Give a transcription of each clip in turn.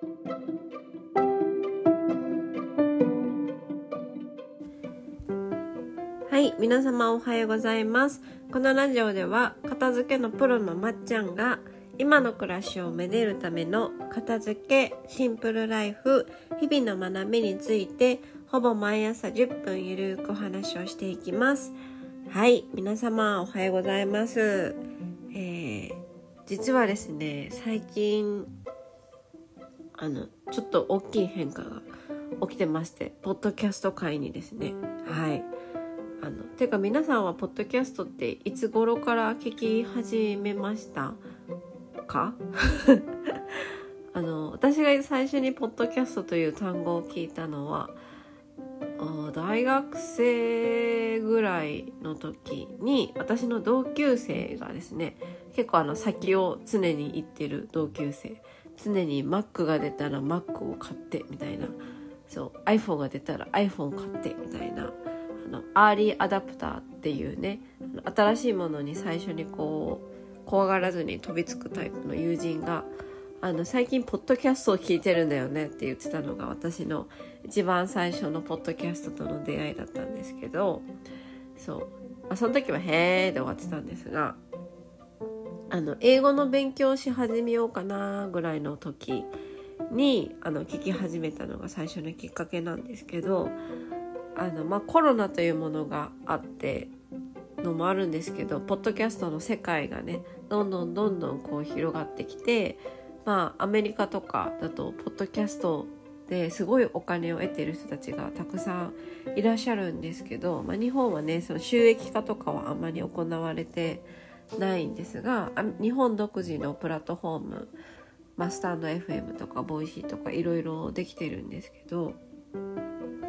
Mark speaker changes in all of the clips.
Speaker 1: はい皆様おはようございます。このラジオでは片付けのプロのまっちゃんが今の暮らしをめでるための片付けシンプルライフ日々の学びについてほぼ毎朝10分ゆるくお話をしていきます。はい皆様おはようございます。えー、実はですね最近あのちょっと大きい変化が起きてましてポッドキャスト界にですね。はい。あのていうか皆さんはポッドキャストっていつ頃から聞き始めました？か？あの私が最初にポッドキャストという単語を聞いたのは大学生ぐらいの時に私の同級生がですね結構あの先を常に行ってる同級生。常に Mac が出たら Mac を買ってみたいな。そう iPhone が出たら iPhone 買ってみたいな。あのアーリーアダプターっていうね新しいものに最初にこう怖がらずに飛びつくタイプの友人があの最近ポッドキャストを聞いてるんだよねって言ってたのが私の一番最初のポッドキャストとの出会いだったんですけどそう、その時は「へー」で終わってたんですがあの英語の勉強し始めようかなぐらいの時にあの聞き始めたのが最初のきっかけなんですけどあの、まあ、コロナというものがあってのもあるんですけどポッドキャストの世界がねどんどんどんどんこう広がってきてまあアメリカとかだとポッドキャストですごいお金を得てる人たちがたくさんいらっしゃるんですけど、まあ、日本はねその収益化とかはあんまり行われてないんですが日本独自のプラットフォームマスタンド FM とかボイシーとかいろいろできてるんですけど、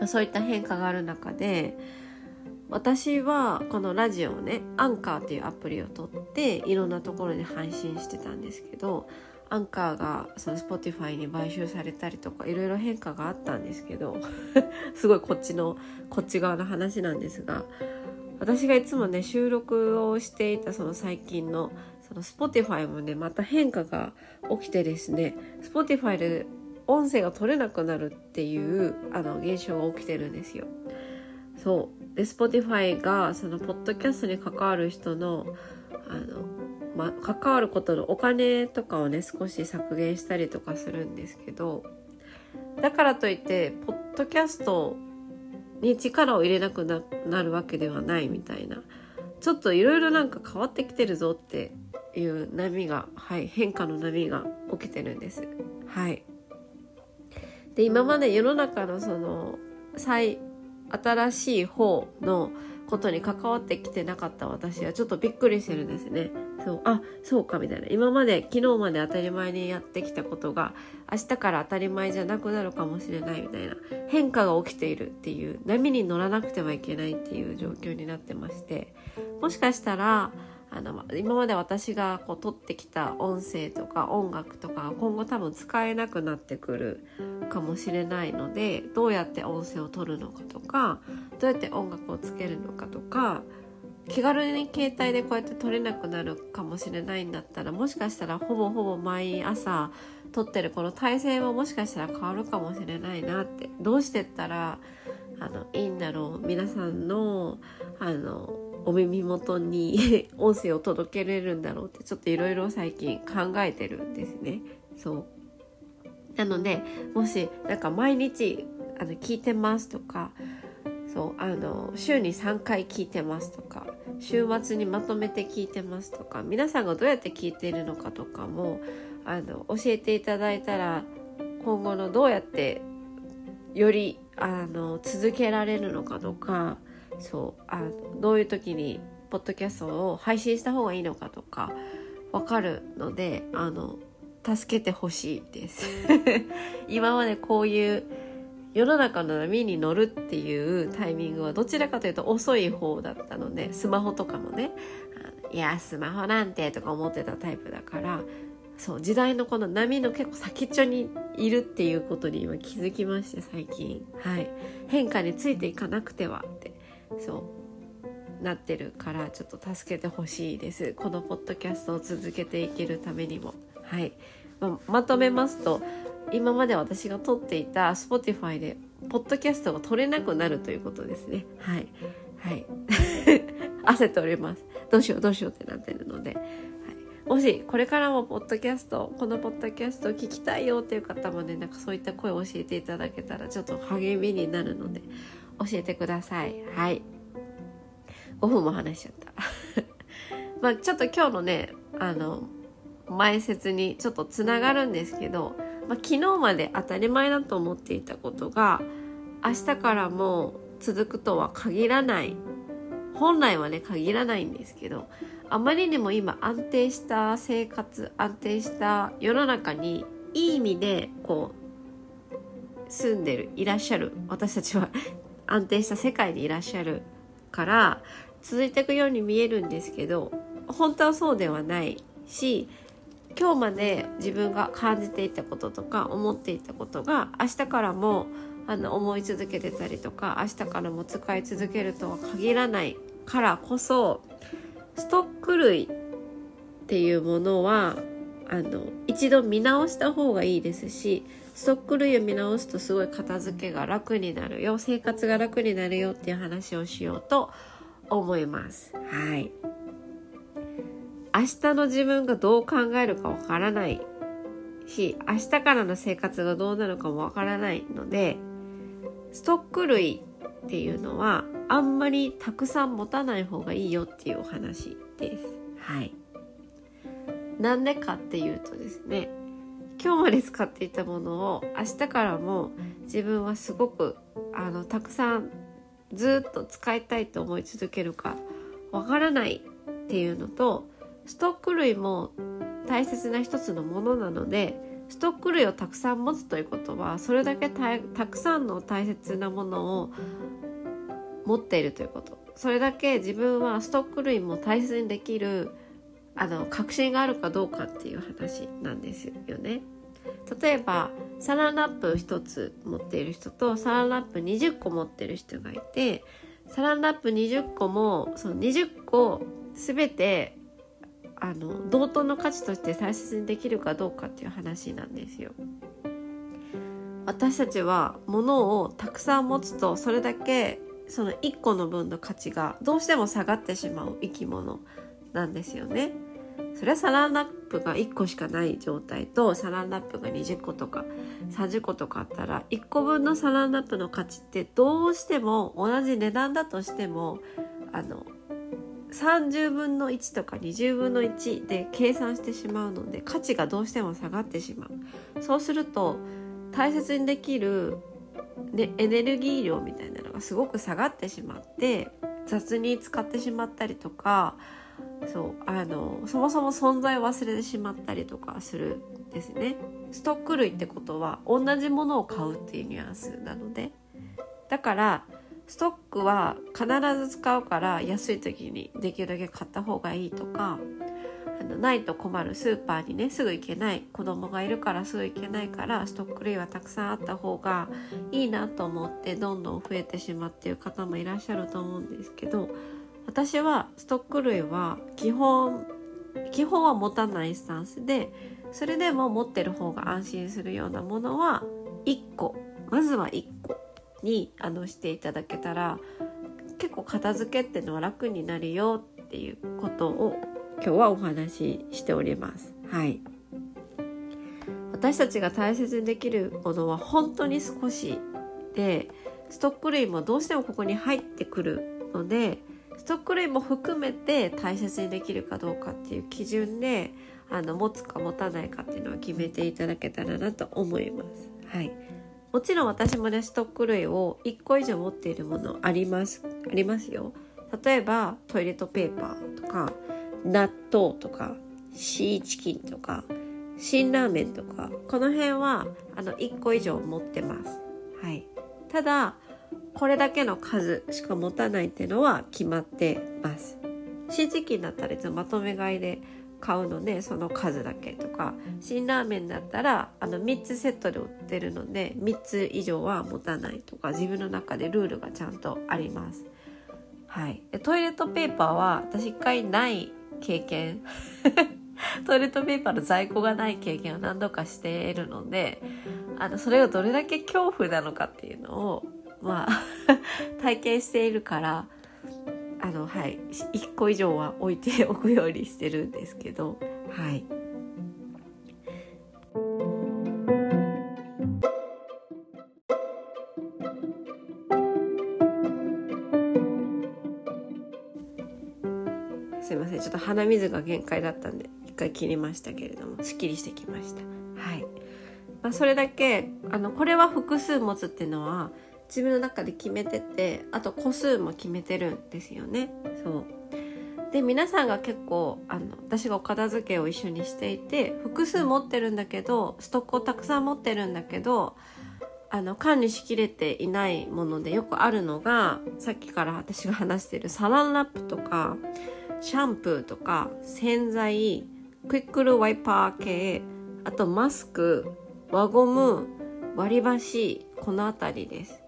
Speaker 1: そういった変化がある中で私はこのラジオをねアンカーっていうアプリを取っていろんなところに配信してたんですけどアンカーがその Spotify に買収されたりとかいろいろ変化があったんですけど すごいこっちのこっち側の話なんですが私がいつもね収録をしていたその最近のその Spotify もねまた変化が起きてですね Spotify で音声が取れなくなるっていうあの現象が起きてるんですよ。そうで Spotify がそのポッドキャストに関わる人のあの、ま、関わることのお金とかをね少し削減したりとかするんですけどだからといってポッドキャストに力を入れなくなるわけではないみたいなちょっといろいろなんか変わってきてるぞっていう波が、はい、変化の波が起きてるんです。はい。で今まで世の中のその最新しい方のことに関わってきてなかった私はちょっとびっくりしてるんですね。そうあそうかみたいな今まで昨日まで当たり前にやってきたことが明日から当たり前じゃなくなるかもしれないみたいな変化が起きているっていう波に乗らなくてはいけないっていう状況になってましてもしかしたらあの今まで私がこう撮ってきた音声とか音楽とか今後多分使えなくなってくるかもしれないのでどうやって音声を取るのかとかどうやって音楽をつけるのかとか気軽に携帯でこうやって撮れなくなるかもしれないんだったらもしかしたらほぼほぼ毎朝撮ってるこの体勢ももしかしたら変わるかもしれないなってどうしてったらあのいいんだろう皆さんのあのお耳元に 音声を届けれるんだろうってちょっといろいろ最近考えてるんですね。そうなのでもしなんか毎日あの聞いてますとかそうあの週に3回聞いてますとか週末にまとめて聞いてますとか皆さんがどうやって聞いているのかとかもあの教えていただいたら今後のどうやってよりあの続けられるのかとかそうあどういう時にポッドキャストを配信した方がいいのかとか分かるのであの助けてほしいです。今までこういう世の中の波に乗るっていうタイミングはどちらかというと遅い方だったのでスマホとかもねいやスマホなんてとか思ってたタイプだからそう時代のこの波の結構先っちょにいるっていうことに今気づきまして最近。はい。変化についていかなくてはって。そうなってるからちょっと助けてほしいです。このポッドキャストを続けていけるためにも。はい。ままとめますと今まで私が撮っていた Spotify でポッドキャストが撮れなくなるということですね。はい。はい。焦っております。どうしようどうしようってなってるので、はい、もしこれからもポッドキャストこのポッドキャスト聞きたいよっていう方もねなんかそういった声を教えていただけたらちょっと励みになるので。教えてください。はい。5分も話しちゃった。まあちょっと今日のねあの前説にちょっとつながるんですけど、まあ、昨日まで当たり前だと思っていたことが明日からも続くとは限らない。本来はね限らないんですけどあまりにも今安定した生活安定した世の中にいい意味でこう住んでるいらっしゃる私たちは安定した世界にいらっしゃるから続いていくように見えるんですけど本当はそうではないし今日まで自分が感じていたこととか思っていたことが明日からもあの思い続けてたりとか明日からも使い続けるとは限らないからこそストック類っていうものはあの一度見直した方がいいですしストック類を見直すとすごい片付けが楽になるよ生活が楽になるよっていう話をしようと思います。はい明日の自分がどう考えるかわからないし明日からの生活がどうなるかもわからないのでストック類っていうのはあんまりたくさん持たない方がいいよっていうお話です。はい。なんでかっていうとですね今日まで使っていたものを明日からも自分はすごくあのたくさんずっと使いたいと思い続けるかわからないっていうのとストック類も大切な一つのものなのでストック類をたくさん持つということはそれだけたくさんの大切なものを持っているということ。それだけ自分はストック類も大切にできるあの確信があるかどうかっていう話なんですよね。例えばサランラップ1つ持っている人とサランラップ20個持ってる人がいてサランラップ20個もその20個全てあの同等の価値として大切にできるかどうかっていう話なんですよ。私たちは物をたくさん持つとそれだけその1個の分の価値がどうしても下がってしまう生き物なんですよね。それはサランラップが1個しかない状態とサランラップが20個とか30個とかあったら1個分のサランラップの価値ってどうしても同じ値段だとしてもあの30分の1とか20分の1で計算してしまうので価値がどうしても下がってしまうそうすると大切にできる、ね、エネルギー量みたいなのがすごく下がってしまって雑に使ってしまったりとかそうあのそもそも存在を忘れてしまったりとかするんですね。ストック類ってことは同じものを買うっていうニュアンスなので。だからストックは必ず使うから安い時にできるだけ買った方がいいとかあのないと困る。スーパーにねすぐ行けない。子供がいるからすぐ行けないからストック類はたくさんあった方がいいなと思ってどんどん増えてしまっている方もいらっしゃると思うんですけど私はストック類は基本基本は持たないスタンスでそれでも持ってる方が安心するようなものは1個まずは1個にあのしていただけたら結構片付けっていうのは楽になるよっていうことを今日はお話ししております。はい。私たちが大切にできるものは本当に少しでストック類もどうしてもここに入ってくるのでストック類も含めて大切にできるかどうかっていう基準であの持つか持たないかっていうのは決めていただけたらなと思います。はい。もちろん私もねストック類を1個以上持っているものありますありますよ例えばトイレットペーパーとか納豆とかシーチキンとか辛ラーメンとかこの辺はあの1個以上持ってますはいただこれだけの数しか持たないっていうのは決まってます。シーチキンだったらいつもまとめ買いで買うのでその数だけとか。辛ラーメンだったらあの3つセットで売ってるので3つ以上は持たないとか。自分の中でルールがちゃんとあります。はい、トイレットペーパーは私一回ない経験。トイレットペーパーの在庫がない経験を何度かしているのであのそれがどれだけ恐怖なのかっていうのをまあ 体験しているからあのはい1個以上は置いておくようにしてるんですけどはい。すいませんちょっと鼻水が限界だったんで一回切りましたけれどもすっきりしてきましたはい、まあ、それだけあのこれは複数持つっていうのは自分の中で決めててあと個数も決めてるんですよね。そう。で皆さんが結構あの私がお片付けを一緒にしていて複数持ってるんだけどストックをたくさん持ってるんだけどあの管理しきれていないものでよくあるのがさっきから私が話してるサランラップとかシャンプーとか洗剤クイックルワイパー系あとマスク輪ゴム割り箸この辺りです。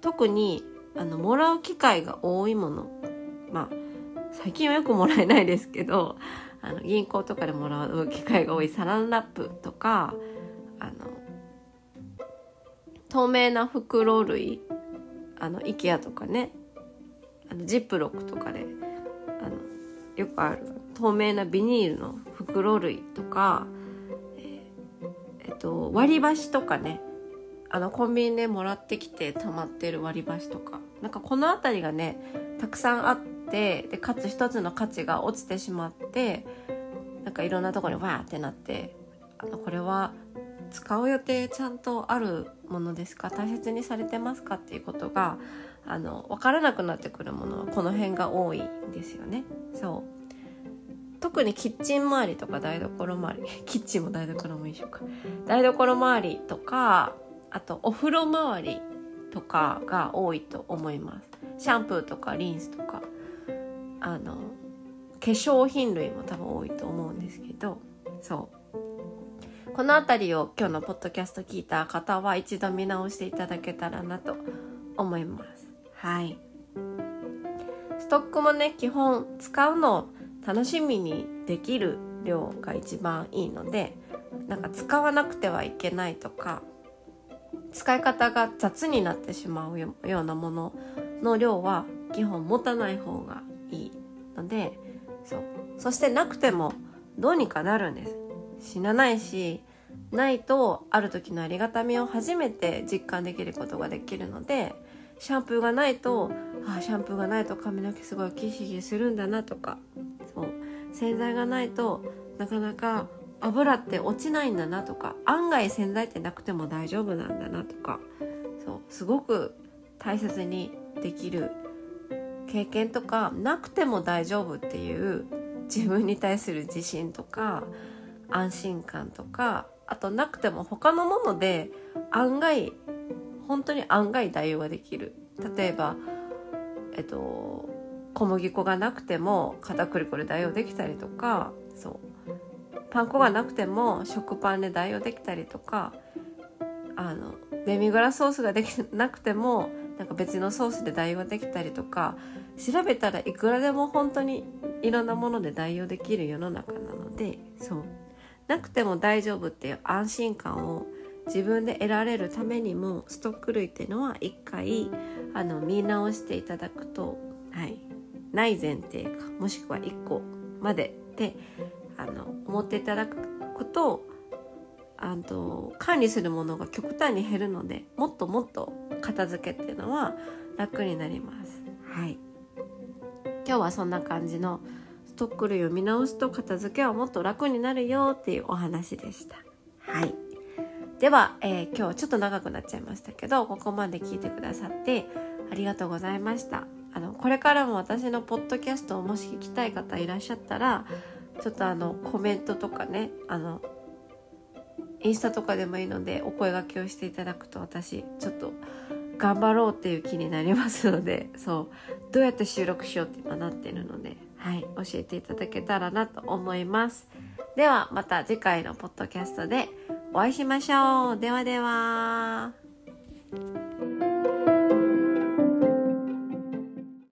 Speaker 1: 特にあのもらう機会が多いもの。まあ最近はよくもらえないですけど あの銀行とかでもらう機会が多いサランラップとかあの透明な袋類あの IKEA とかねあのジップロックとかであのよくある透明なビニールの袋類とか、えー、えっと、割り箸とかねあのコンビニでもらってきて溜まってる割り箸とか。なんかこの辺りがねたくさんあってでかつ一つの価値が落ちてしまってなんかいろんなとこにわーってなってあのこれは使う予定ちゃんとあるものですか？大切にされてますかっていうことがあの分からなくなってくるものはこの辺が多いんですよね。そう。特にキッチン周りとか台所周り キッチンも台所も一緒か。台所周りとかあとお風呂周りとかが多いと思います。シャンプーとかリンスとか。あの化粧品類も多分多いと思うんですけど。そう。この辺りを今日のポッドキャスト聞いた方は一度見直していただけたらなと思います。はい。ストックもね基本使うのを楽しみにできる量が一番いいのでなんか使わなくてはいけないとか使い方が雑になってしまうようなものの量は基本持たない方がいいのでそう。そしてなくてもどうにかなるんです。死なないしないとある時のありがたみを初めて実感できることができるのでシャンプーがないとあシャンプーがないと髪の毛すごいキシキシするんだなとかそう。洗剤がないとなかなか油って落ちないんだなとか案外洗剤ってなくても大丈夫なんだなとかそうすごく大切にできる経験とかなくても大丈夫っていう自分に対する自信とか安心感とかあとなくても他のもので案外本当に案外代用ができる。例えばえっと小麦粉がなくても片栗粉で代用できたりとかそうパン粉がなくても食パンで代用できたりとかあのデミグラソースができなくてもなんか別のソースで代用できたりとか調べたらいくらでも本当にいろんなもので代用できる世の中なのでそう。なくても大丈夫っていう安心感を自分で得られるためにもストック類っていうのは一回あの見直していただくと、はい、ない前提かもしくは1個までであの思っていただくことあと管理するものが極端に減るのでもっともっと片付けっていうのは楽になります。はい今日はそんな感じのストック類を見直すと片付けはもっと楽になるよっていうお話でした。はい。では、えー、今日はちょっと長くなっちゃいましたけど、ここまで聞いてくださってありがとうございました。あの、これからも私のポッドキャストをもし聞きたい方いらっしゃったら、ちょっとあのコメントとかねあのインスタとかでもいいのでお声がけをしていただくと私ちょっと頑張ろうっていう気になりますのでそうどうやって収録しようって今なってるのではい教えていただけたらなと思います。ではまた次回のポッドキャストでお会いしましょう。ではでは。